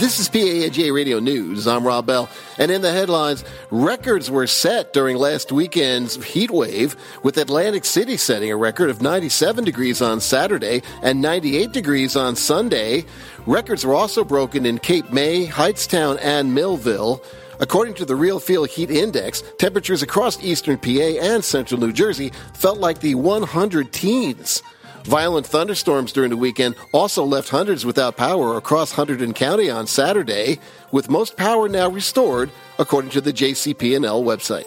This is PANJ Radio News. I'm Rob Bell. And in the headlines, records were set during last weekend's heat wave, with Atlantic City setting a record of 97 degrees on Saturday and 98 degrees on Sunday. Records were also broken in Cape May, Hightstown, and Millville. According to the Real Feel Heat Index, temperatures across eastern PA and central New Jersey felt like the 100 teens. Violent thunderstorms during the weekend also left hundreds without power across Hunterdon County on Saturday, with most power now restored, according to the JCP&L website.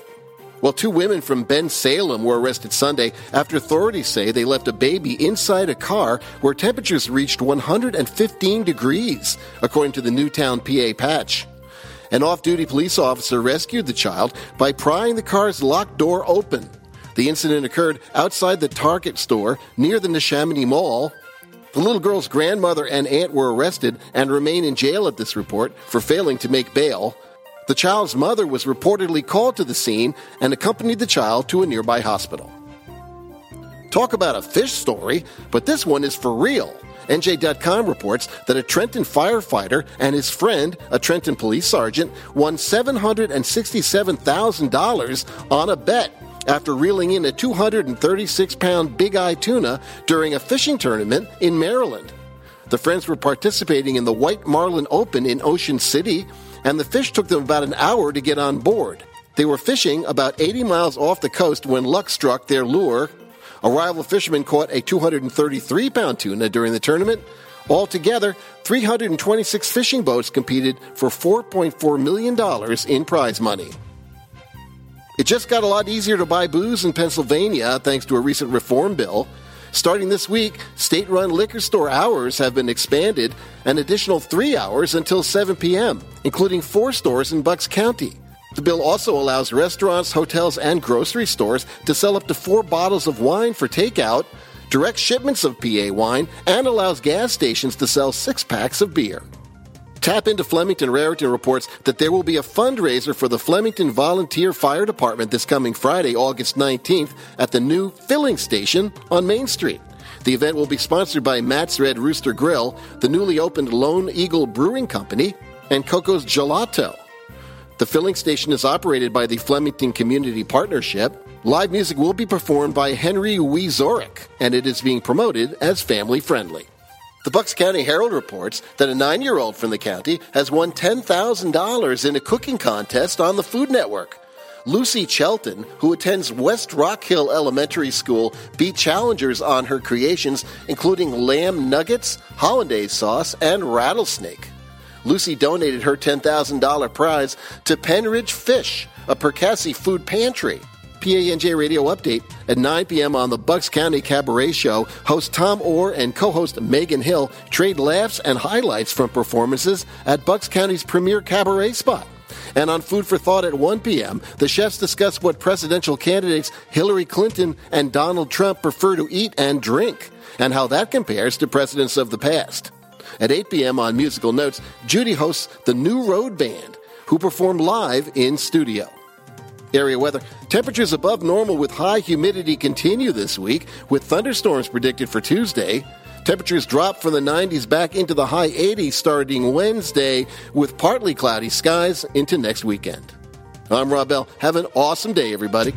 Well, two women from Bensalem were arrested Sunday after authorities say they left a baby inside a car where temperatures reached 115 degrees, according to the Newtown PA patch. An off duty police officer rescued the child by prying the car's locked door open. The incident occurred outside the Target store near the Neshaminy Mall. The little girl's grandmother and aunt were arrested and remain in jail at this report for failing to make bail. The child's mother was reportedly called to the scene and accompanied the child to a nearby hospital. Talk about a fish story, but this one is for real. NJ.com reports that a Trenton firefighter and his friend, a Trenton police sergeant, won $767,000 on a bet after reeling in a 236 pound big eye tuna during a fishing tournament in Maryland. The friends were participating in the White Marlin Open in Ocean City, and the fish took them about an hour to get on board. They were fishing about 80 miles off the coast when luck struck their lure. A rival fisherman caught a 233 pound tuna during the tournament. Altogether, 326 fishing boats competed for $4.4 million in prize money. It just got a lot easier to buy booze in Pennsylvania thanks to a recent reform bill. Starting this week, state run liquor store hours have been expanded an additional three hours until 7 p.m., including four stores in Bucks County. The bill also allows restaurants, hotels, and grocery stores to sell up to four bottles of wine for takeout, direct shipments of PA wine, and allows gas stations to sell six packs of beer. Tap into Flemington Raritan reports that there will be a fundraiser for the Flemington Volunteer Fire Department this coming Friday, August 19th, at the new filling station on Main Street. The event will be sponsored by Matt's Red Rooster Grill, the newly opened Lone Eagle Brewing Company, and Coco's Gelato. The filling station is operated by the Flemington Community Partnership. Live music will be performed by Henry Wiezorek, and it is being promoted as family friendly. The Bucks County Herald reports that a nine year old from the county has won $10,000 in a cooking contest on the Food Network. Lucy Chelton, who attends West Rock Hill Elementary School, beat challengers on her creations, including lamb nuggets, hollandaise sauce, and rattlesnake. Lucy donated her $10,000 prize to Pennridge Fish, a Perkasie food pantry. PANJ Radio Update at 9 p.m. on the Bucks County Cabaret Show. Host Tom Orr and co-host Megan Hill trade laughs and highlights from performances at Bucks County's premier cabaret spot. And on Food for Thought at 1 p.m., the chefs discuss what presidential candidates Hillary Clinton and Donald Trump prefer to eat and drink, and how that compares to presidents of the past. At 8 p.m. on Musical Notes, Judy hosts the New Road Band, who perform live in studio. Area weather. Temperatures above normal with high humidity continue this week, with thunderstorms predicted for Tuesday. Temperatures drop from the 90s back into the high 80s starting Wednesday, with partly cloudy skies into next weekend. I'm Rob Bell. Have an awesome day, everybody.